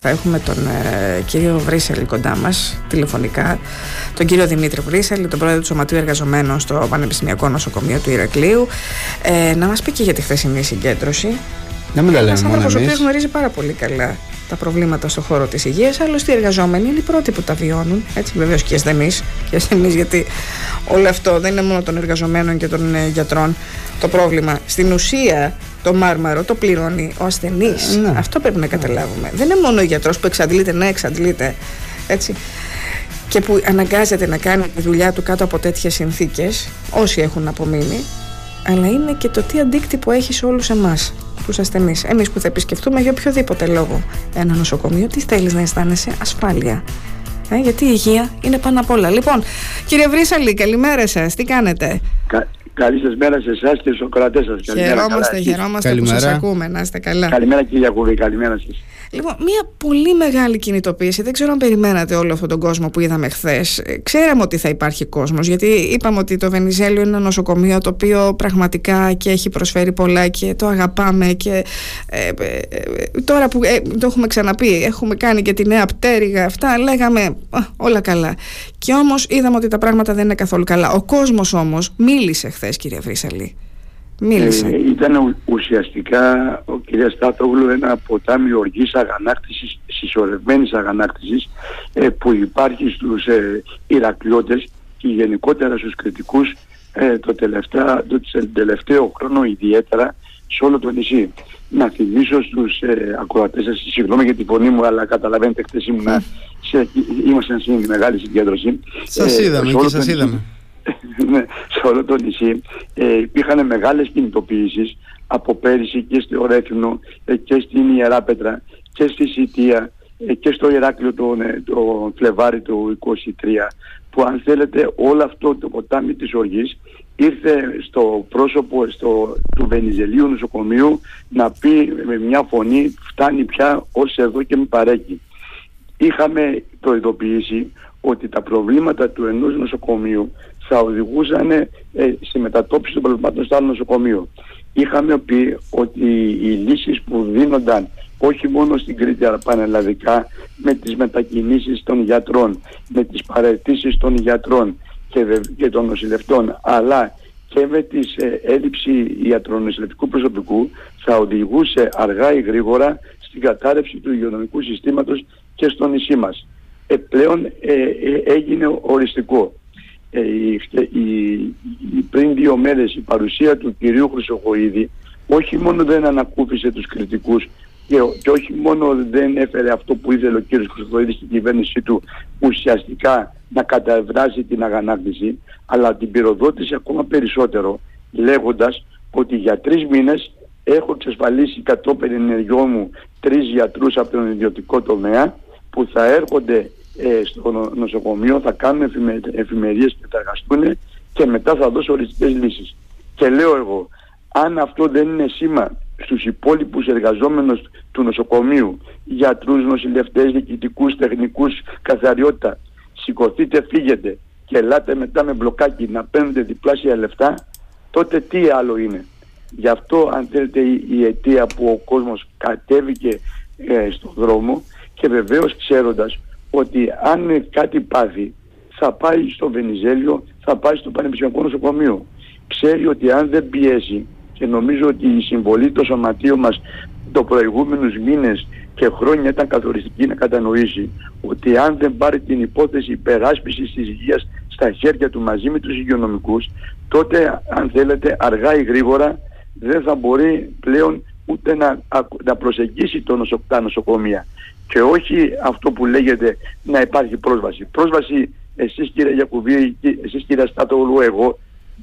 Θα έχουμε τον ε, κύριο Βρύσελη κοντά μας τηλεφωνικά, τον κύριο Δημήτρη Βρύσελη, τον πρόεδρο του Σωματείου Εργαζομένων στο Πανεπιστημιακό Νοσοκομείο του Ηρακλείου, ε, να μας πει και για τη χθεσινή συγκέντρωση. Να μην τα λέμε Ένας μόνο άνθρωπος ο εμείς. οποίος γνωρίζει πάρα πολύ καλά τα προβλήματα στον χώρο της υγείας. Άλλωστε, οι εργαζόμενοι είναι οι πρώτοι που τα βιώνουν. Έτσι, βεβαίως και οι ασθενεί. Και οι ασθενείς, γιατί όλο αυτό δεν είναι μόνο των εργαζομένων και των ε, γιατρών το πρόβλημα. Στην ουσία, το μάρμαρο το πληρώνει ο ασθενής. Ναι. Αυτό πρέπει να καταλάβουμε. Δεν είναι μόνο ο γιατρός που εξαντλείται, ναι, εξαντλείται. Έτσι. Και που αναγκάζεται να κάνει τη δουλειά του κάτω από τέτοιες συνθήκες, όσοι έχουν απομείνει, αλλά είναι και το τι αντίκτυπο έχει σε όλους εμάς, του ασθενεί. Εμείς που θα επισκεφτούμε για οποιοδήποτε λόγο ένα νοσοκομείο, τι θέλεις να αισθάνεσαι; Ασφάλεια. Ε, γιατί η υγεία είναι πάνω απ' όλα. Λοιπόν, κύριε Βρύσαλη, καλημέρα σας. Τι κάνετε; Κα, καλή σας μέρα σε εσάς και στους κρατές σας. Καλημέρα, Χαιρόμαστε, καλά, εσείς. χαιρόμαστε που Καλημέρα. σα ακούμε. Να είστε καλά. Καλημέρα κύριε Ιακούβη, καλημέρα σας. Λοιπόν, μια πολύ μεγάλη κινητοποίηση. Δεν ξέρω αν περιμένατε όλο αυτόν τον κόσμο που είδαμε χθες. Ξέραμε ότι θα υπάρχει κόσμος, γιατί είπαμε ότι το Βενιζέλιο είναι ένα νοσοκομείο το οποίο πραγματικά και έχει προσφέρει πολλά και το αγαπάμε. Και ε, ε, ε, τώρα που ε, το έχουμε ξαναπεί, έχουμε κάνει και τη νέα πτέρυγα, αυτά λέγαμε «Α, όλα καλά. Και όμως είδαμε ότι τα πράγματα δεν είναι καθόλου καλά. Ο κόσμος όμως μίλησε χθες, κύριε Βρύσαλη. Μίλησε. Ε, ήταν ου- ουσιαστικά ο κ. Στάτογλου ένα ποτάμι οργής αγανάκτησης, συσσωρευμένης αγανάκτησης ε, που υπάρχει στους ε, Ηρακλειώτες και γενικότερα στους κριτικούς ε, το, τελευταίο, το τε- τελευταίο χρόνο ιδιαίτερα σε όλο το νησί. Να θυμίσω στους ε, ακροατές σας, συγγνώμη για τη φωνή μου, αλλά καταλαβαίνετε χτες ήμουνα σε, ήμασταν σε μεγάλη συγκέντρωση. Σας Ε, είδαμε σε και όλο σας το νησί- είδαμε. ναι, σε όλο το νησί ε, υπήρχαν μεγάλες κινητοποιήσεις από πέρυσι και στο Ρέθινο ε, και στην Ιεράπετρα και στη Σιτία ε, και στο Ηράκλειο τον, ε, το Φλεβάρι του 23 που αν θέλετε όλο αυτό το ποτάμι της οργής ήρθε στο πρόσωπο στο, του Βενιζελίου νοσοκομείου να πει με μια φωνή φτάνει πια ως εδώ και με παρέκει είχαμε προειδοποιήσει ότι τα προβλήματα του ενός νοσοκομείου θα οδηγούσαν ε, στη μετατόπιση των προβλημάτων στο άλλο νοσοκομείο. Είχαμε πει ότι οι λύσεις που δίνονταν όχι μόνο στην Κρήτη αλλά πανελλαδικά με τις μετακινήσεις των γιατρών, με τις παραιτήσεις των γιατρών και, βε- και των νοσηλευτών αλλά και με της ε, έλλειψη ιατρονοσηλευτικού προσωπικού θα οδηγούσε αργά ή γρήγορα στην κατάρρευση του υγειονομικού συστήματος και στο νησί μας. Ε, πλέον ε, ε, έγινε οριστικό. Ε, η, η, η- πριν δύο μέρες η παρουσία του κυρίου Χρυσοχοίδη όχι μόνο δεν ανακούφισε τους κριτικούς και, και όχι μόνο δεν έφερε αυτό που ήθελε ο κύριος Χρυσοχοίδης στην κυβέρνησή του ουσιαστικά να καταβράσει την αγανάκτηση αλλά την πυροδότησε ακόμα περισσότερο λέγοντας ότι για τρεις μήνες έχω εξασφαλίσει κατόπιν ενεργειών μου τρεις γιατρούς από τον ιδιωτικό τομέα που θα έρχονται ε, στο νο- νοσοκομείο, θα κάνουν εφημε, εφημερίες και θα εργαστούν και μετά θα δώσω οριστικές λύσεις. Και λέω εγώ, αν αυτό δεν είναι σήμα στους υπόλοιπους εργαζόμενους του νοσοκομείου, γιατρούς, νοσηλευτές, διοικητικούς, τεχνικούς, καθαριότητα, σηκωθείτε, φύγετε και ελάτε μετά με μπλοκάκι να παίρνετε διπλάσια λεφτά, τότε τι άλλο είναι. Γι' αυτό αν θέλετε η, η αιτία που ο κόσμος κατέβηκε ε, στον δρόμο και βεβαίως ξέροντας ότι αν κάτι πάθει θα πάει στο Βενιζέλιο, θα πάει στο Πανεπιστημιακό Νοσοκομείο. Ξέρει ότι αν δεν πιέσει και νομίζω ότι η συμβολή του σωματείου μας το προηγούμενους μήνες και χρόνια ήταν καθοριστική να κατανοήσει ότι αν δεν πάρει την υπόθεση υπεράσπισης της υγείας στα χέρια του μαζί με τους υγειονομικούς τότε αν θέλετε αργά ή γρήγορα δεν θα μπορεί πλέον ούτε να, ακου- να προσεγγίσει το νοσο, τα νοσοκομεία και όχι αυτό που λέγεται να υπάρχει πρόσβαση. Πρόσβαση εσείς κύριε Γιακουβή, και εσείς κύριε Στάτογλου, εγώ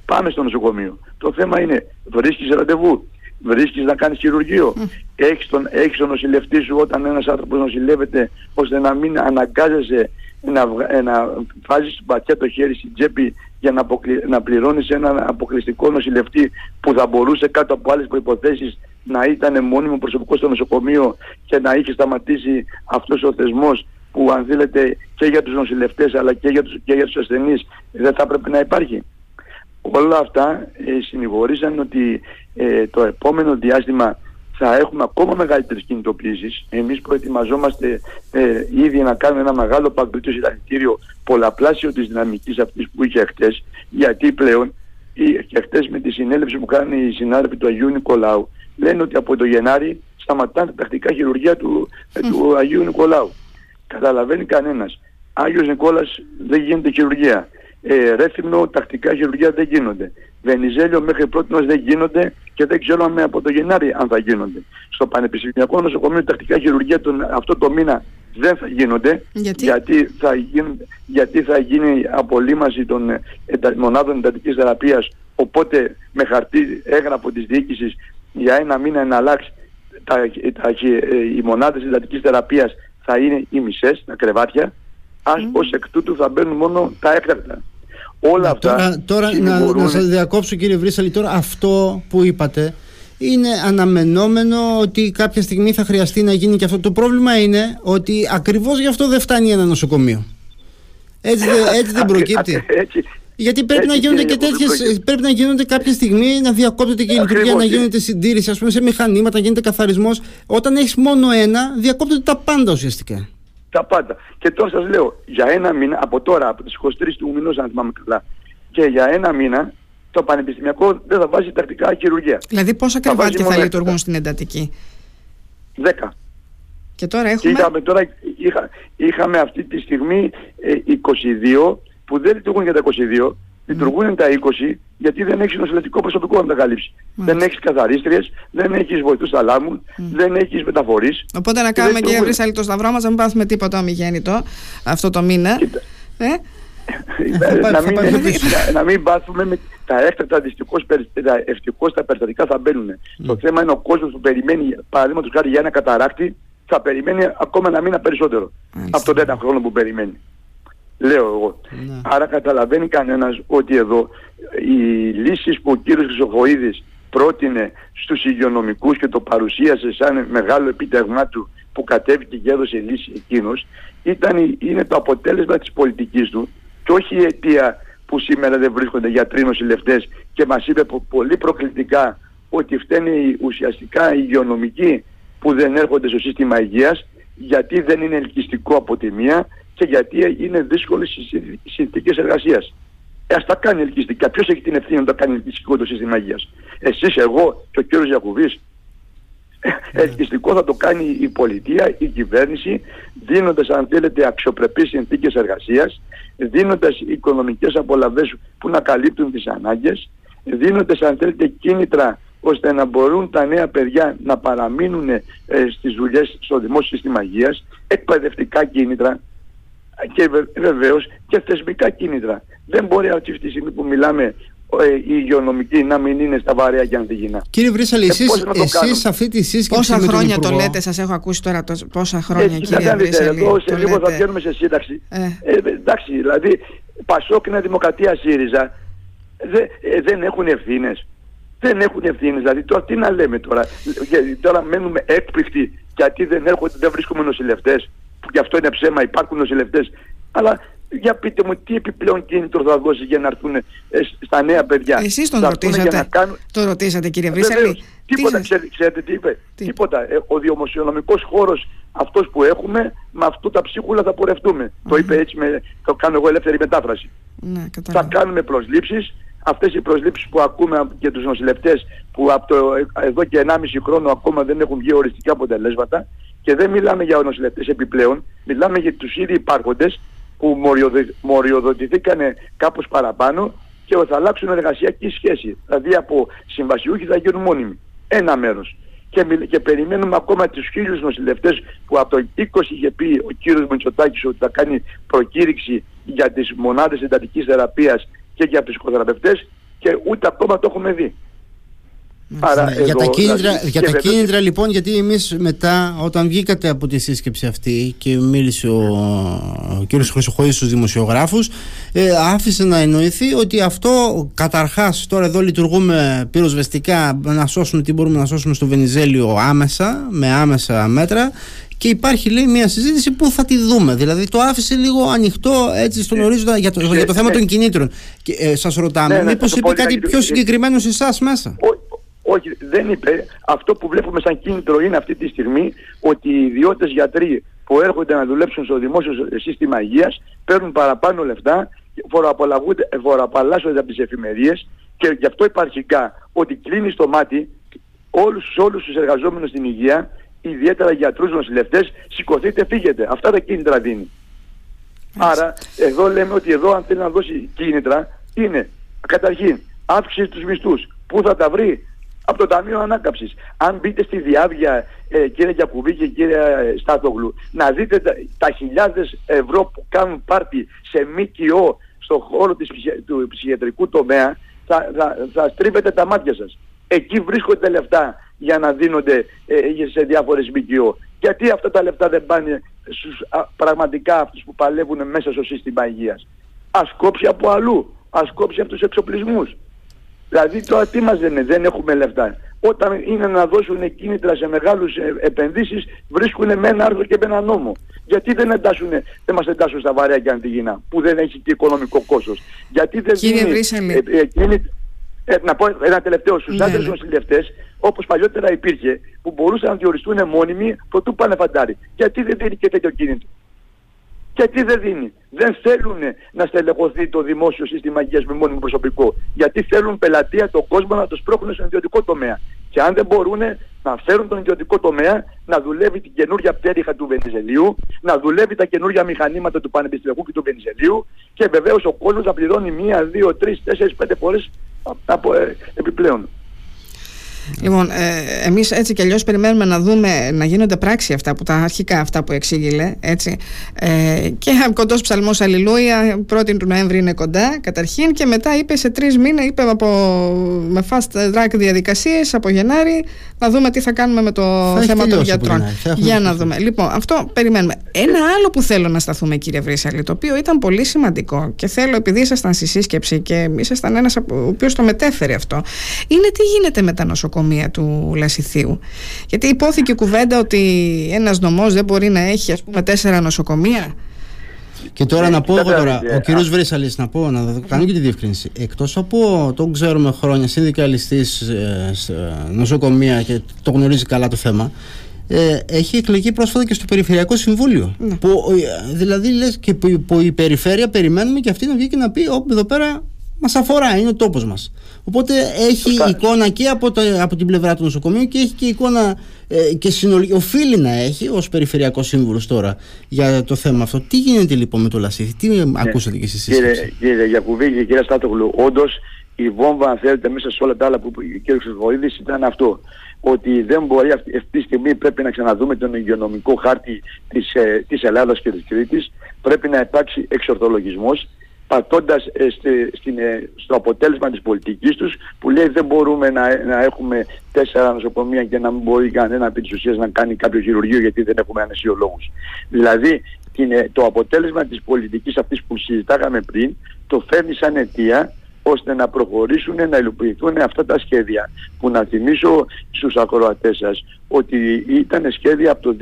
πάμε στο νοσοκομείο. Το θέμα είναι βρίσκεις ραντεβού, βρίσκεις να κάνεις χειρουργείο, έχεις, τον, έχεις τον νοσηλευτή σου όταν ένας άνθρωπος νοσηλεύεται ώστε να μην αναγκάζεσαι να, βγα- ε, να βάζεις μπατιά το χέρι στην τσέπη για να, αποκλει... να πληρώνεις έναν αποκλειστικό νοσηλευτή που θα μπορούσε κάτω από άλλες προϋποθέσεις να ήταν μόνιμο προσωπικό στο νοσοκομείο και να είχε σταματήσει αυτός ο θεσμός που αν θέλετε και για τους νοσηλευτές αλλά και για τους, και για τους ασθενείς δεν θα έπρεπε να υπάρχει. Όλα αυτά ε, συνηγορήσαν ότι ε, το επόμενο διάστημα θα έχουμε ακόμα μεγαλύτερες κινητοποιήσεις. Εμείς προετοιμαζόμαστε ε, ήδη να κάνουμε ένα μεγάλο παγκόσμιο συλλαλητήριο πολλαπλάσιο της δυναμικής αυτής που είχε χτες, γιατί πλέον και χτες με τη συνέλευση που κάνει οι συνάδελφοι του Αγίου Νικολάου λένε ότι από το Γενάρη σταματάνε τα τακτικά χειρουργία του, ε, του Αγίου Νικολάου. Καταλαβαίνει κανένας. Άγιος Νικόλας δεν γίνεται χειρουργία. Ε, Ρέθυμνο τακτικά χειρουργία δεν γίνονται. Βενιζέλιο μέχρι πρώτη δεν γίνονται και δεν ξέρω από το Γενάρη αν θα γίνονται. Στο Πανεπιστημιακό Νοσοκομείο τακτικά χειρουργία τον, αυτό το μήνα δεν θα γίνονται γιατί, θα, γίνει, γιατί θα γίνει απολύμαση των ε, μονάδων εντατικής θεραπείας οπότε με χαρτί έγραφο της διοίκησης για ένα μήνα να αλλάξει τα, τα, ε, οι μονάδες εντατικής θεραπείας θα είναι οι μισές, τα κρεβάτια, ας mm. ως εκ τούτου θα μπαίνουν μόνο τα έκτακτα. Όλα αυτά τώρα, τώρα να, να σας διακόψω κύριε Βρύσαλη, τώρα αυτό που είπατε είναι αναμενόμενο ότι κάποια στιγμή θα χρειαστεί να γίνει και αυτό. Το πρόβλημα είναι ότι ακριβώς γι' αυτό δεν φτάνει ένα νοσοκομείο. Έτσι, έτσι δεν προκύπτει. Γιατί πρέπει να γίνονται και τέτοιες, πρέπει να γίνονται κάποια στιγμή να διακόπτεται και η λειτουργία, να γίνεται συντήρηση, ας πούμε σε μηχανήματα, να γίνεται καθαρισμός. Όταν έχεις μόνο ένα, διακόπτεται τα πάντα ουσιαστικά. Τα πάντα. Και τώρα σας λέω, για ένα μήνα, από τώρα, από τις 23 του μηνός, αν θυμάμαι καλά, και για ένα μήνα το πανεπιστημιακό δεν θα βάζει τακτικά χειρουργία. Δηλαδή πόσα κρεβάτια θα, θα λειτουργούν στην εντατική; 10. Και τώρα έχουμε... Και είχαμε, τώρα είχα, είχαμε αυτή τη στιγμή 22 ε, που δεν λειτουργούν για τα 22, mm. λειτουργούν τα 20 γιατί δεν έχεις νοσηλευτικό προσωπικό να τα καλύψεις. Δεν έχεις καθαρίστριες, δεν έχεις βοηθούς αλάμου, mm. δεν έχεις μεταφορείς. Οπότε να κάνουμε και ευρύ το σταυρό μας, να μην πάθουμε τίποτα ομιγέννητο αυτό το μήνα. Ε; να, μην, να μην πάθουμε με τα έκτακτα δυστυχώς, τα ευτυχώς τα περιστατικά θα μπαίνουν. Mm. Το θέμα είναι ο κόσμος που περιμένει παραδείγματος χάρη για ένα καταράκτη θα περιμένει ακόμα ένα μήνα περισσότερο mm. από τον ένα χρόνο που περιμένει. Λέω εγώ. Ναι. Άρα καταλαβαίνει κανένας ότι εδώ οι λύσεις που ο κύριος Χρυσοχοίδης πρότεινε στους υγειονομικούς και το παρουσίασε σαν μεγάλο επίτευγμά του που κατέβηκε και έδωσε λύση εκείνος ήταν, είναι το αποτέλεσμα της πολιτικής του και όχι η αιτία που σήμερα δεν βρίσκονται γιατροί νοσηλευτές και μας είπε πολύ προκλητικά ότι φταίνει ουσιαστικά οι υγειονομικοί που δεν έρχονται στο σύστημα υγείας γιατί δεν είναι ελκυστικό από τη μία και γιατί είναι δύσκολες οι συνθήκες εργασίας. Ε, ας τα κάνει ελκυστικά. Ποιος έχει την ευθύνη να τα κάνει ελκυστικό το σύστημα υγείας; Εσείς, εγώ και ο κύριος Γιακουβής. Ναι. Ελκυστικό θα το κάνει η πολιτεία, η κυβέρνηση, δίνοντας αν θέλετε αξιοπρεπείς συνθήκες εργασίας, δίνοντας οικονομικές απολαβές που να καλύπτουν τις ανάγκες, δίνοντας αν θέλετε κίνητρα ώστε να μπορούν τα νέα παιδιά να παραμείνουν ε, στις δουλειές στο δημόσιο σύστημα υγείας, εκπαιδευτικά κίνητρα, και βεβαίως και θεσμικά κίνητρα. Δεν μπορεί αυτή τη στιγμή που μιλάμε ε, η υγειονομική να μην είναι στα βαρέα και ανθυγινά. Κύριε Βρύσαλη, εσεί εσείς αυτή τη σύσκεψη. Πόσα χρόνια το λέτε, σας έχω ακούσει τώρα το, πόσα χρόνια, Έτσι, κύριε Βρύσαλη. Εδώ σε λίγο θα βγαίνουμε σε σύνταξη. Ε. Ε, εντάξει, δηλαδή Πασόκ είναι Δημοκρατία ΣΥΡΙΖΑ. Δε, ε, δεν έχουν ευθύνες. Δεν έχουν ευθύνες. Δηλαδή τώρα τι να λέμε τώρα; Τώρα μένουμε έκπληκτοι γιατί δεν έρχονται, δεν βρίσκουμε νοσηλευτές που γι' αυτό είναι ψέμα, υπάρχουν νοσηλευτές. Αλλά για πείτε μου τι επιπλέον κίνητρο θα δώσει για να έρθουν ε, στα νέα παιδιά; Εσείς τον ρωτήσατε, κάνουν... το ρωτήσατε κύριε Βρύσαλη. Τίποτα, ξέρετε, ξέρετε τι είπε; Τι; Τίποτα. Ε, ο δημοσιονομικός χώρος αυτός που έχουμε, με αυτό τα ψίχουλα θα πορευτούμε. Mm-hmm. Το είπε έτσι, με, το κάνω εγώ ελεύθερη μετάφραση. Ναι, θα κάνουμε προσλήψεις. Αυτές οι προσλήψεις που ακούμε και τους νοσηλευτές που από το, εδώ και 1,5 χρόνο ακόμα δεν έχουν βγει οριστικά αποτελέσματα και δεν μιλάμε για νοσηλευτές επιπλέον, μιλάμε για τους ήδη υπάρχοντες που μοριοδοτηθήκαν κάπως παραπάνω και θα αλλάξουν εργασιακή σχέση. Δηλαδή από συμβασιούχοι θα γίνουν μόνιμοι. Ένα μέρος. Και, και περιμένουμε ακόμα τους χίλιους νοσηλευτές που από το 20 είχε πει ο κύριος Μητσοτάκης ότι θα κάνει προκήρυξη για τις μονάδες εντατικής θεραπείας και για ψυχοθεραπευτές και ούτε ακόμα το έχουμε δει. Άρα, για, τα κίνητρα, για τα κίνητρα λοιπόν γιατί εμείς μετά όταν βγήκατε από τη σύσκεψη αυτή και μίλησε ο, ο κύριος Χρυσοχοίδης στους δημοσιογράφους ε, άφησε να εννοηθεί ότι αυτό καταρχάς τώρα εδώ λειτουργούμε πυροσβεστικά να σώσουμε τι μπορούμε να σώσουμε στο Βενιζέλιο άμεσα με άμεσα μέτρα και υπάρχει λέει μια συζήτηση που θα τη δούμε. Δηλαδή το άφησε λίγο ανοιχτό έτσι στον ε, ορίζοντα για το, για το θέμα των κινήτρων. Και, ε, σας ρωτάμε, ναι, ναι, μήπως είπε κάτι πιο συγκεκριμένο σε εσάς μέσα; Όχι, δεν είπε. Αυτό που βλέπουμε σαν κίνητρο είναι αυτή τη στιγμή ότι οι ιδιώτες γιατροί που έρχονται να δουλέψουν στο δημόσιο σύστημα υγείας παίρνουν παραπάνω λεφτά, φοροαπαλλάσσονται από τις εφημερίες και γι' αυτό υπαρχικά ότι κλείνει το μάτι όλους, όλους τους εργαζόμενους στην υγεία, ιδιαίτερα γιατρούς νοσηλευτές, σηκωθείτε, φύγετε. Αυτά τα κίνητρα δίνει. Άρα εδώ λέμε ότι εδώ αν θέλει να δώσει κίνητρα είναι καταρχήν αύξηση τους μισθούς. Πού θα τα βρει; Από το Ταμείο Ανάκαψης. Αν μπείτε στη διάβια ε, κύριε Γιακουβή και κύριε Στάτογλου να δείτε τα, τα χιλιάδες ευρώ που κάνουν πάρτι σε ΜΚΟ στον χώρο της, του ψυχιατρικού τομέα θα, θα, θα στρίβετε τα μάτια σας. Εκεί βρίσκονται λεφτά για να δίνονται ε, σε διάφορες ΜΚΟ. Γιατί αυτά τα λεφτά δεν πάνε στους, α, πραγματικά αυτούς που παλεύουν μέσα στο σύστημα υγείας; Ας κόψει από αλλού. Ας κόψει από τους εξοπλισμούς. Δηλαδή τώρα τι μας λένε, δεν έχουμε λεφτά. Όταν είναι να δώσουν κίνητρα σε μεγάλους ε, επενδύσεις βρίσκουν με ένα άρθρο και με ένα νόμο. Γιατί δεν, εντάσσουν, δεν μας εντάσσουν στα βαρέα και αντιγυνά που δεν έχει και οικονομικό κόστος. Γιατί δεν Κύριε δίνει, ε, ε, ε, να πω ένα τελευταίο στους ναι, άντρες ναι. νοσηλευτές όπως παλιότερα υπήρχε που μπορούσαν να διοριστούν μόνιμοι προτού πάνε φαντάρι. Γιατί δεν δίνει και τέτοιο κίνητρο. Γιατί δεν δίνει. Δεν θέλουν να στελεχωθεί το δημόσιο σύστημα υγείας με μόνιμο προσωπικό. Γιατί θέλουν πελατεία τον κόσμο να το σπρώχνουν στον ιδιωτικό τομέα. Και αν δεν μπορούν να φέρουν τον ιδιωτικό τομέα να δουλεύει την καινούργια πτέρυχα του Βενιζελίου, να δουλεύει τα καινούργια μηχανήματα του Πανεπιστημιακού και του Βενιζελίου και βεβαίως ο κόσμος να πληρώνει μία, δύο, τρεις, τέσσερις, πέντε φορές από, ε, επιπλέον. Λοιπόν, ε, εμείς έτσι κι αλλιώς περιμένουμε να δούμε να γίνονται πράξη αυτά που τα αρχικά αυτά που εξήγηλε. Έτσι. Ε, και κοντός ψαλμός Αλληλούια, 1η του Νοέμβρη είναι κοντά, καταρχήν, και μετά είπε σε τρεις μήνες, είπε από, με fast track διαδικασίες από Γενάρη, να δούμε τι θα κάνουμε με το θέμα των γιατρών. Για να δούμε. Λοιπόν, αυτό περιμένουμε. Ένα άλλο που θέλω να σταθούμε, κύριε Βρύσαλη, το οποίο ήταν πολύ σημαντικό και θέλω, επειδή ήσασταν στη σύσκεψη και ήσασταν ένας ο οποίος το μετέφερε αυτό, είναι τι γίνεται με τα νοσοκομεία νοσοκομεία του Λασιθίου. Γιατί υπόθηκε κουβέντα ότι ένας νομός δεν μπορεί να έχει ας πούμε τέσσερα νοσοκομεία. Και τώρα να πω εγώ τώρα, ο κύριος Βρύσαλη, να πω, να κάνω και τη διευκρίνηση. Εκτός από τον ξέρουμε χρόνια, συνδικαλιστής ε, νοσοκομεία και το γνωρίζει καλά το θέμα, ε, έχει εκλεγεί πρόσφατα και στο Περιφερειακό Συμβούλιο. Ναι. Που, ε, δηλαδή λες και που, που, η περιφέρεια περιμένουμε και αυτή να βγει και να πει: Όπου εδώ πέρα μας αφορά, είναι ο τόπος μας. Οπότε έχει εικόνα και από, το, από την πλευρά του νοσοκομείου και έχει και εικόνα ε, και συνολική, οφείλει να έχει ως Περιφερειακός Σύμβουλος τώρα για το θέμα αυτό. Τι γίνεται λοιπόν με το Λασίθι, τι ναι. ακούσατε και εσείς. Κύριε, κύριε Γιακουβή και κύριε Στάτογλου, όντως η βόμβα, αν θέλετε, μέσα σε όλα τα άλλα που είπε ο κ. Χρυσοβοίδη ήταν αυτό. Ότι δεν μπορεί αυτή, αυτή τη στιγμή πρέπει να ξαναδούμε τον υγειονομικό χάρτη της, ε, της Ελλάδας και της Κρήτης. Πρέπει να υπάρξει εξορθολογισμός πατώντας ε, στην, ε, στο αποτέλεσμα της πολιτικής τους που λέει δεν μπορούμε να, να έχουμε τέσσερα νοσοκομεία και να μην μπορεί κανένα επί της ουσίας να κάνει κάποιο χειρουργείο γιατί δεν έχουμε ανεσιολόγους. Δηλαδή την, το αποτέλεσμα της πολιτικής αυτής που συζητάγαμε πριν το φέρνει σαν αιτία ώστε να προχωρήσουν, να υλοποιηθούν αυτά τα σχέδια. Που να θυμίσω στους ακροατές σας ότι ήταν σχέδια από το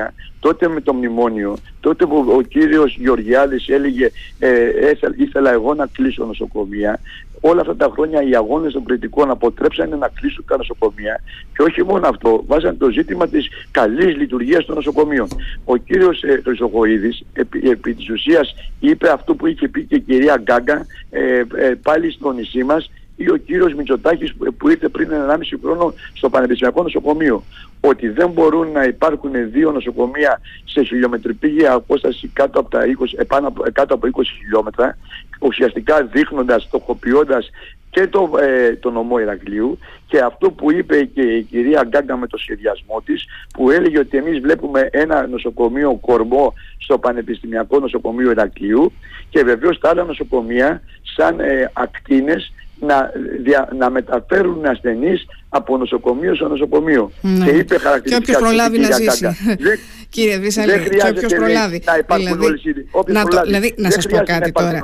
2012 τότε με το μνημόνιο τότε που ο κύριος Γεωργιάδης έλεγε ε, ήθελα εγώ να κλείσω νοσοκομεία όλα αυτά τα χρόνια οι αγώνες των κριτικών αποτρέψανε να κλείσουν τα νοσοκομεία και όχι μόνο αυτό, βάζαν το ζήτημα της καλής λειτουργίας των νοσοκομείων. Ο κύριος ε, Χρυσοχοίδης επί, επί της ουσίας είπε αυτό που είχε πει και η κυρία Γκάγκα ε, ε, πάλι στο νησί μας ή ο κύριος Μητσοτάκης που ήρθε πριν 1,5 χρόνο στο Πανεπιστημιακό Νοσοκομείο. Ότι δεν μπορούν να υπάρχουν δύο νοσοκομεία σε χιλιομετρική απόσταση κάτω από, τα 20, επάνω, κάτω από 20 χιλιόμετρα ουσιαστικά δείχνοντας, στοχοποιώντας και το, ε, το νομό Ηρακλείου και αυτό που είπε και η κυρία Γκάγκα με το σχεδιασμό της που έλεγε ότι εμείς βλέπουμε ένα νοσοκομείο κορμό στο Πανεπιστημιακό Νοσοκομείο Ηρακλείου και βεβαίως τα άλλα νοσοκομεία σαν ε, ακτίνες να, δια, να μεταφέρουν ασθενείς από νοσοκομείο σε νοσοκομείο. Ναι. Και είπε χαρακτηριστικά... Και όποιος προλάβει να ζήσει. Κύριε Βίσαλη, και όποιος προλάβει. Να υπάρχουν δηλαδή, να, το, δηλαδή, να σας πω κάτι τώρα.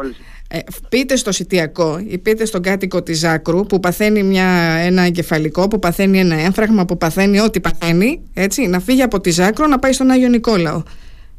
Ε, πείτε στο σιτιακό ή πείτε στον κάτοικο της Ζάκρου που παθαίνει μια, ένα εγκεφαλικό, που παθαίνει ένα έμφραγμα, που παθαίνει ό,τι παθαίνει, έτσι, να φύγει από της Ζάκρο να πάει στον Άγιο Νικόλαο.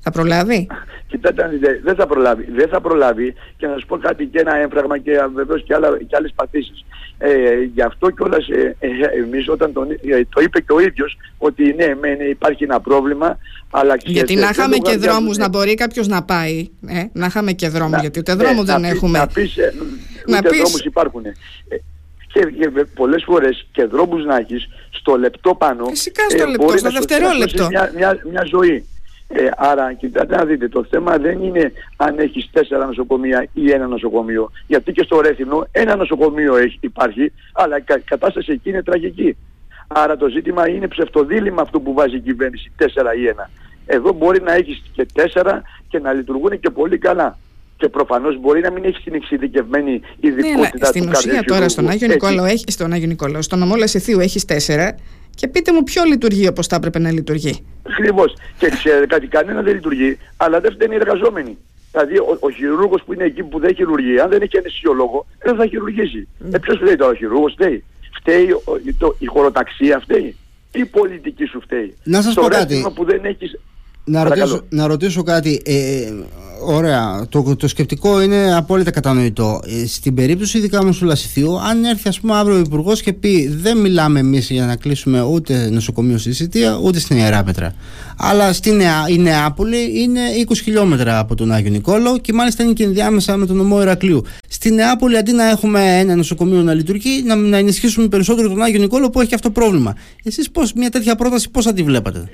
Θα προλάβει; Κοιτάξτε, δεν θα προλάβει. Δεν θα προλάβει και να σας πω κάτι και ένα έμφραγμα και βεβαίως και, άλλα, και άλλες παθήσεις. Ε, γι' αυτό κιόλας ε, ε, εμείς όταν τον, ε, το είπε και ο ίδιος ότι ναι, ναι, ναι υπάρχει ένα πρόβλημα αλλά γιατί να είχαμε και δρόμους να μπορεί κάποιος να πάει ε, να είχαμε και δρόμο γιατί ούτε δρόμο δεν έχουμε να πεις, να πεις... δρόμους υπάρχουν και, και πολλές φορές και δρόμους να έχεις στο λεπτό πάνω Φυσικά στο λεπτό, στο δευτερόλεπτο μια, μια, μια ζωή ε, άρα, κοιτάτε να δείτε, το θέμα δεν είναι αν έχεις τέσσερα νοσοκομεία ή ένα νοσοκομείο. Γιατί και στο Ρέθυμνο ένα νοσοκομείο έχει, υπάρχει, αλλά η κατάσταση εκεί είναι τραγική. Άρα το ζήτημα είναι ψευτοδήλημα αυτό που βάζει η κυβέρνηση, τέσσερα ή ένα. Εδώ μπορεί να έχεις και τέσσερα και να λειτουργούν και πολύ καλά. Και προφανώς μπορεί να μην έχεις την εξειδικευμένη ειδικότητα ναι, του Στην ουσία τώρα στον Άγιο Νικόλαο, έχει, στον Άγιο Νικόλαο, στον νομό Λασιθίου έχεις τέσσερα και πείτε μου ποιο λειτουργεί όπως θα έπρεπε να λειτουργεί. Ακριβώς. Και ξέρετε κάτι, κανένα δεν λειτουργεί, αλλά δεν φταίνει οι εργαζόμενοι. Δηλαδή ο, ο χειρούργος που είναι εκεί που δεν χειρουργεί, αν δεν έχει αναισθησιολόγο, δεν θα χειρουργήσει. Mm. Ε, ποιος φταίει τώρα, ο χειρούργος φταίει. Φταίει ο, το, η χωροταξία φταίει. Η πολιτική σου φταίει. Να σας πω κάτι. που δεν έχεις... Να ρωτήσω, να ρωτήσω κάτι. Ε, Ωραία. Το, το σκεπτικό είναι απόλυτα κατανοητό. Ε, στην περίπτωση ειδικά όμω του Λασιθίου, αν έρθει ας πούμε αύριο ο Υπουργός και πει δεν μιλάμε εμείς για να κλείσουμε ούτε νοσοκομείο στη Σιτία ούτε στην Ιεράπετρα. Αλλά στη Νεά, η Νεάπολη είναι 20 χιλιόμετρα από τον Άγιο Νικόλο και μάλιστα είναι και ενδιάμεσα με τον νομό Ηρακλείου. Στη Νεάπολη αντί να έχουμε ένα νοσοκομείο να λειτουργεί, να, να ενισχύσουμε περισσότερο τον Άγιο Νικόλο που έχει αυτό το πρόβλημα. Εσείς μια τέτοια πρόταση πώς θα τη βλέπατε;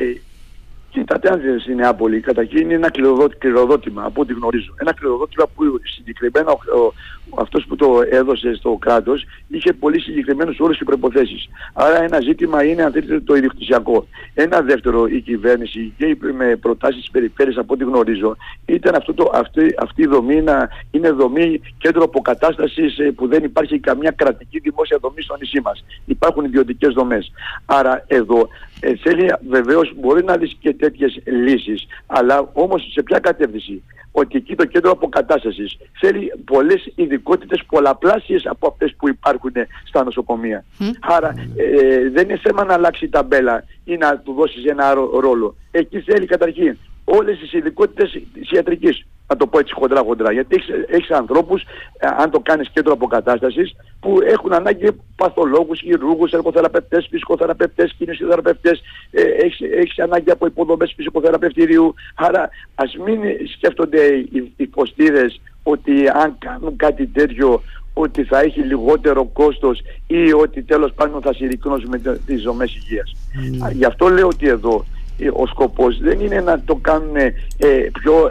Ε, Κοιτάτε, αν δεν είναι άπολη, καταρχήν είναι ένα κληροδότημα από ό,τι γνωρίζω. Ένα κληροδότημα που συγκεκριμένα ο, ο, αυτός που το έδωσε στο κράτος είχε πολύ συγκεκριμένους όρους και προϋποθέσεις. Άρα ένα ζήτημα είναι αν θέλετε το ιδιοκτησιακό. Ένα δεύτερο η κυβέρνηση και με προτάσεις της περιφέρειας από ό,τι γνωρίζω ήταν αυτό το, αυτή, αυτή η δομή να είναι δομή κέντρο αποκατάστασης ε, που δεν υπάρχει καμιά κρατική δημόσια δομή στο νησί μας. Υπάρχουν ιδιωτικές δομές. Άρα εδώ ε, θέλει βεβαίως μπορεί να δεις και τέτοιες λύσεις αλλά όμως σε ποια κατεύθυνση; Ότι εκεί το κέντρο αποκατάστασης θέλει πολλές ειδικότητες πολλαπλάσιες από αυτές που υπάρχουν στα νοσοκομεία. Άρα ε, δεν είναι θέμα να αλλάξει η ταμπέλα ή να του δώσεις ένα ρόλο. Εκεί θέλει καταρχήν όλες τις ειδικότητες της ιατρικής να το πω έτσι χοντρά χοντρά. Γιατί έχεις, έχεις ανθρώπους, ε, αν το κάνεις κέντρο αποκατάστασης, που έχουν ανάγκη παθολόγους, χειρούργους, εργοθεραπευτές, φυσικοθεραπευτές, κινησιοθεραπευτές, ε, έχεις, έχεις ανάγκη από υποδομές φυσικοθεραπευτηρίου. Άρα ας μην σκέφτονται οι, οι ότι αν κάνουν κάτι τέτοιο ότι θα έχει λιγότερο κόστος ή ότι τέλος πάντων θα συρρυκνώσουμε τις ζωμές υγείας. Mm. Γι' αυτό λέω ότι εδώ ε, ο σκοπός δεν είναι να το κάνουν ε, πιο,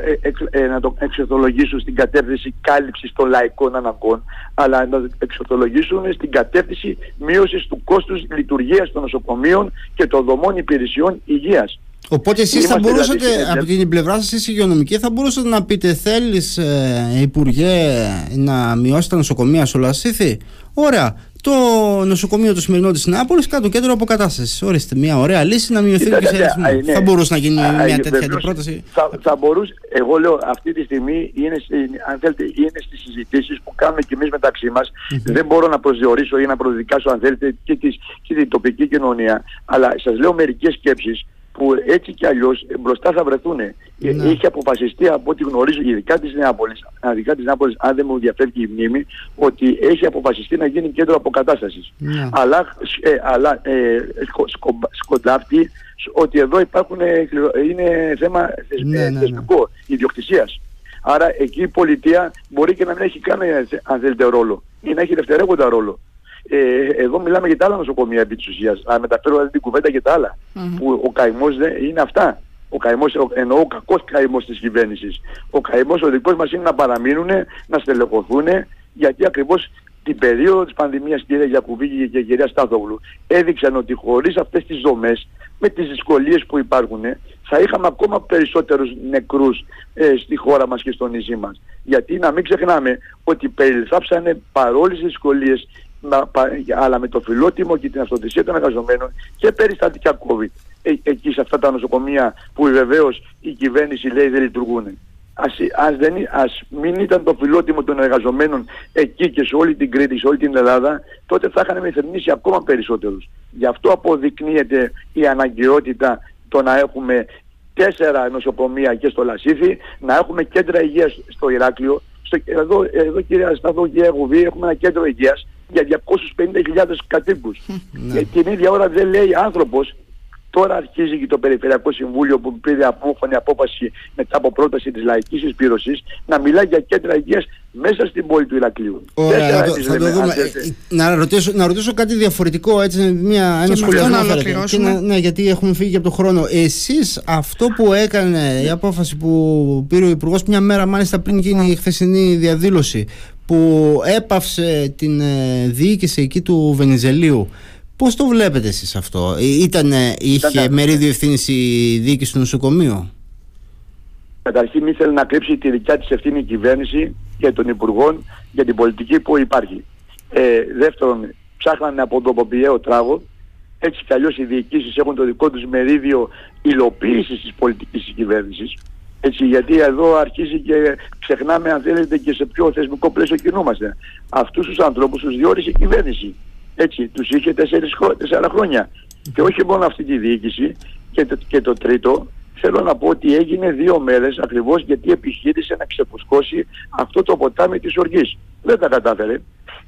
ε, ε, να το εξορθολογήσουν στην κατεύθυνση κάλυψης των λαϊκών αναγκών αλλά να το εξορθολογήσουν στην κατεύθυνση μείωσης του κόστους λειτουργίας των νοσοκομείων και των δομών υπηρεσιών υγείας. Οπότε εσείς θα μπορούσατε, δηλαδή, από την πλευρά σας εσείς υγειονομική, θα μπορούσατε να πείτε θέλεις ε, Υπουργέ να μειώσει τα νοσοκομεία στο Λασίθι. Ωραία το νοσοκομείο του σημερινό της Νεάπολη κάτω κέντρο αποκατάστασης. Ορίστε, μια ωραία λύση να μειωθεί ο αριθμό. Θα μπορούσε να γίνει μια τέτοια αντιπρόταση. Θα, θα μπορούσε, εγώ λέω αυτή τη στιγμή είναι, αν θέλετε, είναι στις συζητήσεις που κάνουμε κι εμείς μεταξύ μας. Δεν μπορώ να προσδιορίσω ή να προδικάσω, αν θέλετε, και, τις, και την τοπική κοινωνία. Αλλά σας λέω μερικές σκέψεις που έτσι κι αλλιώς μπροστά θα βρεθούν. Ε, ναι. Έχει αποφασιστεί από ό,τι γνωρίζω, ειδικά της Νεάπολης, ειδικά της Νεάπολης, αν δεν μου διαφεύγει η μνήμη, ότι έχει αποφασιστεί να γίνει κέντρο αποκατάστασης. Ναι. Αλλά, ε, αλλά ε, σκοντάφτει ότι εδώ υπάρχουν, ε, είναι θέμα ναι, ναι, ναι, θεσμικό, ιδιοκτησίας. Άρα εκεί η πολιτεία μπορεί και να μην έχει κάνει αν θέλετε ρόλο ή να έχει δευτερεύοντα ρόλο. Ε, εδώ μιλάμε για τα άλλα νοσοκομεία επί της ουσίας. Αν μεταφέρω δηλαδή την κουβέντα για τα άλλα. Που ο καημός δεν είναι αυτά. Ο καημός, εννοώ ο κακός καημός της κυβέρνησης. Ο καημός ο δικός μας είναι να παραμείνουν, να στελεχωθούν, γιατί ακριβώς την περίοδο της πανδημίας κυρία Γιακουβίκη και κυρία Στάθογλου έδειξαν ότι χωρίς αυτές τις δομές με τις δυσκολίες που υπάρχουν θα είχαμε ακόμα περισσότερους νεκρούς ε, στη χώρα μας και στο νησί μας. Γιατί να μην ξεχνάμε ότι περιληφθάψανε παρόλες τις δυσκολίες αλλά με το φιλότιμο και την αυτοδυσία των εργαζομένων και περιστατικά COVID ε, εκεί σε αυτά τα νοσοκομεία που βεβαίως η κυβέρνηση λέει δεν λειτουργούν. Ας, ας, δεν, ας μην ήταν το φιλότιμο των εργαζομένων εκεί και σε όλη την Κρήτη, σε όλη την Ελλάδα, τότε θα είχαν μεθερμίσει ακόμα περισσότερους. Γι' αυτό αποδεικνύεται η αναγκαιότητα το να έχουμε τέσσερα νοσοκομεία και στο Λασίθι, να έχουμε κέντρα υγείας στο Ηράκλειο. Στο, εδώ, εδώ κύριε Ασταθό και Γουβή έχουμε ένα κέντρο υγείας για 250.000 κατοίκους. Ναι. Και την ίδια ώρα δεν λέει άνθρωπος Τώρα αρχίζει και το Περιφερειακό Συμβούλιο που πήρε απόφωνη απόφαση μετά από πρόταση της λαϊκής εισπύρωσης να μιλάει για κέντρα υγείας μέσα στην πόλη του Ηρακλείου. Ωραία, να, το, θα το δούμε. Να, ρωτήσω, να ρωτήσω κάτι διαφορετικό, έτσι, μια, ένα σχολείο να ναι, γιατί έχουμε φύγει από τον χρόνο. Εσείς αυτό που έκανε, η απόφαση που πήρε ο Υπουργός μια μέρα μάλιστα πριν γίνει η χθεσινή διαδήλωση, που έπαυσε την ε, διοίκηση εκεί του Βενιζελίου, Πώς το βλέπετε εσείς αυτό, ε, Ήτανε, είχε Ήταν... μερίδιο ευθύνης η διοίκηση του νοσοκομείου; Καταρχήν ήθελε να κρύψει τη δικιά της ευθύνη η κυβέρνηση και των υπουργών για την πολιτική που υπάρχει. Ε, δεύτερον, ψάχνανε από τον ποπιαίο τράγο. Έτσι κι αλλιώς οι διοικήσεις έχουν το δικό τους μερίδιο υλοποίησης της πολιτικής της κυβέρνησης. Έτσι, γιατί εδώ αρχίζει και ξεχνάμε, αν θέλετε, και σε ποιο θεσμικό πλαίσιο κινούμαστε. Αυτούς τους ανθρώπους τους διόρισε η κυβέρνηση. Έτσι, τους είχε τέσσερις, τέσσερα χρόνια. Και όχι μόνο αυτή τη διοίκηση και το, και το τρίτο, θέλω να πω ότι έγινε δύο μέρες ακριβώς γιατί επιχείρησε να ξεπουσκώσει αυτό το ποτάμι της οργής. Δεν τα κατάφερε.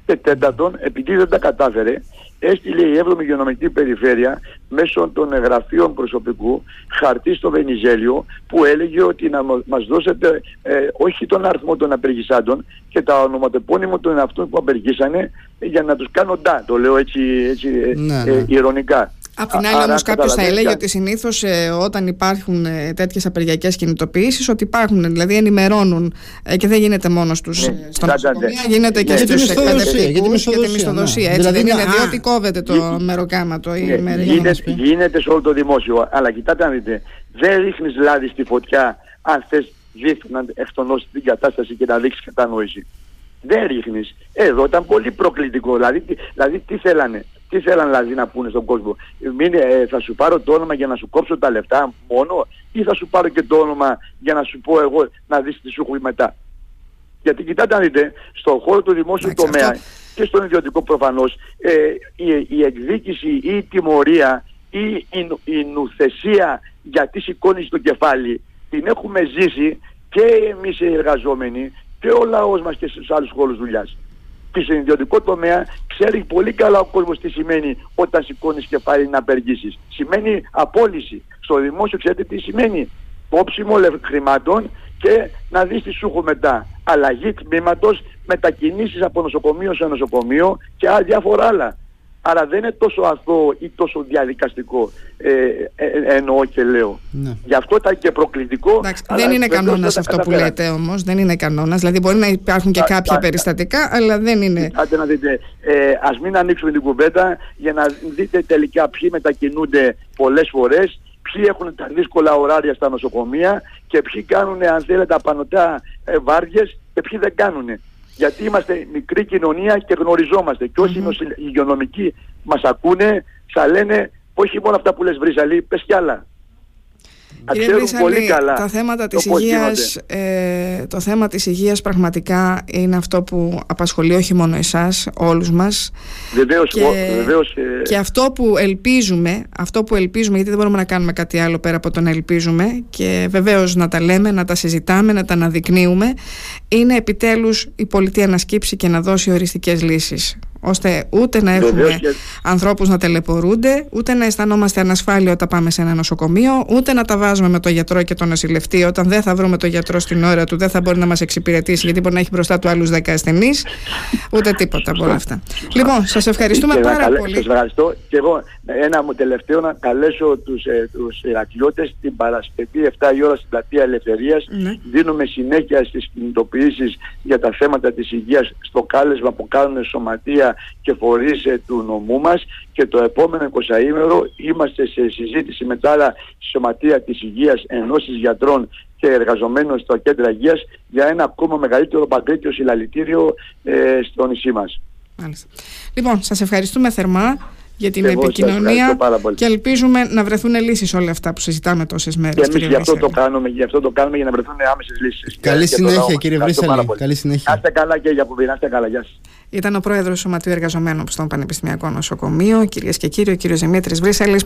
Και τέταρτον, επειδή δεν τα κατάφερε, έστειλε η 7η Υγειονομική Περιφέρεια μέσω των γραφείων προσωπικού χαρτί στο Βενιζέλιο που έλεγε ότι να μας δώσετε ε, όχι τον αριθμό των απεργισάντων και τα ονοματεπώνυμο των αυτών που απεργήσανε για να τους κάνω ντά, το λέω έτσι, έτσι ναι, ε, ναι. ηρωνικά. Απ' την άλλη, όμως, κάποιος θα έλεγε ότι συνήθως ε, όταν υπάρχουν ε, τέτοιες απεργιακές κινητοποιήσεις, ότι υπάρχουν, δηλαδή ενημερώνουν ε, και δεν γίνεται μόνος στου ναι, ε, στα νοσοκομεία, γίνεται και στους εκπαιδευτικούς για τη μισθοδοσία. Έτσι δηλαδή, δεν είναι, διότι κόβεται το μεροκάματο η ναι, γίνεται, γίνεται σε όλο το δημόσιο. Αλλά κοιτάτε να δείτε, δεν ρίχνεις λάδι στη φωτιά αν θες δείχνει να εκτονώσει την κατάσταση και να δείξεις κατανόηση. Δεν ρίχνεις. Εδώ ήταν πολύ προκλητικό. Δηλαδή, δηλαδή τι θέλανε τι θέλαν δηλαδή να πούνε στον κόσμο. Μην, ε, θα σου πάρω το όνομα για να σου κόψω τα λεφτά μόνο ή θα σου πάρω και το όνομα για να σου πω εγώ να δεις τι σου έχω μετά. Γιατί κοιτάτε αν δείτε, στον χώρο του δημόσιου τομέα και στον ιδιωτικό προφανώς ε, η, η εκδίκηση ή η τιμωρία ή η, η νουθεσία γιατί σηκώνει το κεφάλι την έχουμε ζήσει και εμείς οι εργαζόμενοι και ο λαός μας και στους άλλους χώρους δουλειάς και στον ιδιωτικό τομέα ξέρει πολύ καλά ο κόσμος τι σημαίνει όταν σηκώνεις κεφάλι να απεργήσεις. Σημαίνει απόλυση. Στο δημόσιο ξέρετε τι σημαίνει. Όψιμο χρημάτων και να δεις τι σου έχω μετά. Αλλαγή τμήματος, μετακινήσεις από νοσοκομείο σε νοσοκομείο και άλλα διάφορα άλλα. Άρα δεν είναι τόσο αθώο ή τόσο διαδικαστικό ε, ε, ε εννοώ και λέω. Ναι. Γι' αυτό ήταν και προκλητικό. Εντάξει, δεν είναι κανόνας αυτό που λέτε όμως. Δεν είναι κανόνας. Δηλαδή μπορεί να υπάρχουν και κάποια περιστατικά, αλλά δεν είναι. Άντε να δείτε. Ε, Α μην ανοίξουμε την κουβέντα για να δείτε τελικά ποιοι μετακινούνται πολλές φορές, ποιοι έχουν τα δύσκολα ωράρια στα νοσοκομεία και ποιοι κάνουν, αν θέλετε, απανοτά ε, βάρδιες και ποιοι δεν κάνουν γιατί είμαστε μικρή κοινωνία και γνωριζόμαστε. Και όσοι mm-hmm. οι υγειονομικοί μας ακούνε, θα λένε όχι μόνο αυτά που λες Βρυζαλή, πες κι άλλα. Κύριε Βρυσαλή, τα θέματα της υγείας, ε, το θέμα της υγείας πραγματικά είναι αυτό που απασχολεί όχι μόνο εσάς, όλους μας. Βεβαίως, και, βεβαίως, ε... και αυτό που ελπίζουμε, αυτό που ελπίζουμε, γιατί δεν μπορούμε να κάνουμε κάτι άλλο πέρα από το να ελπίζουμε και βεβαίως να τα λέμε, να τα συζητάμε, να τα αναδεικνύουμε, είναι επιτέλους η πολιτεία να σκύψει και να δώσει οριστικές λύσεις ώστε ούτε να έχουμε και... ανθρώπους να τελεπορούνται, ούτε να αισθανόμαστε ανασφάλεια όταν πάμε σε ένα νοσοκομείο, ούτε να τα βάζουμε με το γιατρό και τον νοσηλευτή όταν δεν θα βρούμε το γιατρό στην ώρα του, δεν θα μπορεί να μας εξυπηρετήσει γιατί μπορεί να έχει μπροστά του άλλους 10 ασθενείς, ούτε τίποτα από όλα αυτά. Λοιπόν, σας ευχαριστούμε πάρα καλέ, πολύ. Σας ευχαριστώ και εγώ ένα μου τελευταίο να καλέσω τους, ε, τους Ηρακλειώτες την Παρασκευή 7 η ώρα στην Πλατεία Ελευθερίας. Ναι. Δίνουμε συνέχεια στις κινητοποιήσεις για τα θέματα της υγείας στο κάλεσμα που κάνουν σωματεία και φορείς ε, του νομού μας και το επόμενο 20ήμερο είμαστε σε συζήτηση με τα άλλα σωματεία της υγείας, ενώσεις γιατρών και εργαζομένων στο κέντρο υγείας για ένα ακόμα μεγαλύτερο παγκρίτιο συλλαλητήριο ε, στο νησί μας. Μάλιστα. Λοιπόν, σας ευχαριστούμε θερμά για την επικοινωνία και ελπίζουμε να βρεθούν λύσεις όλα αυτά που συζητάμε τόσες μέρες. Και εμείς γι' αυτό, το κάνουμε, γι αυτό το κάνουμε για να βρεθούν άμεσες λύσεις. Καλή συνέχεια κύριε Βρύσαλη. Καλή συνέχεια. Άστε καλά και για που να είστε καλά. Γεια σας. Ήταν ο πρόεδρος Σωματείου Εργαζομένων στον Πανεπιστημιακό Νοσοκομείο, κυρίες και κύριοι, ο κύριος Δημήτρης Βρύσαλης.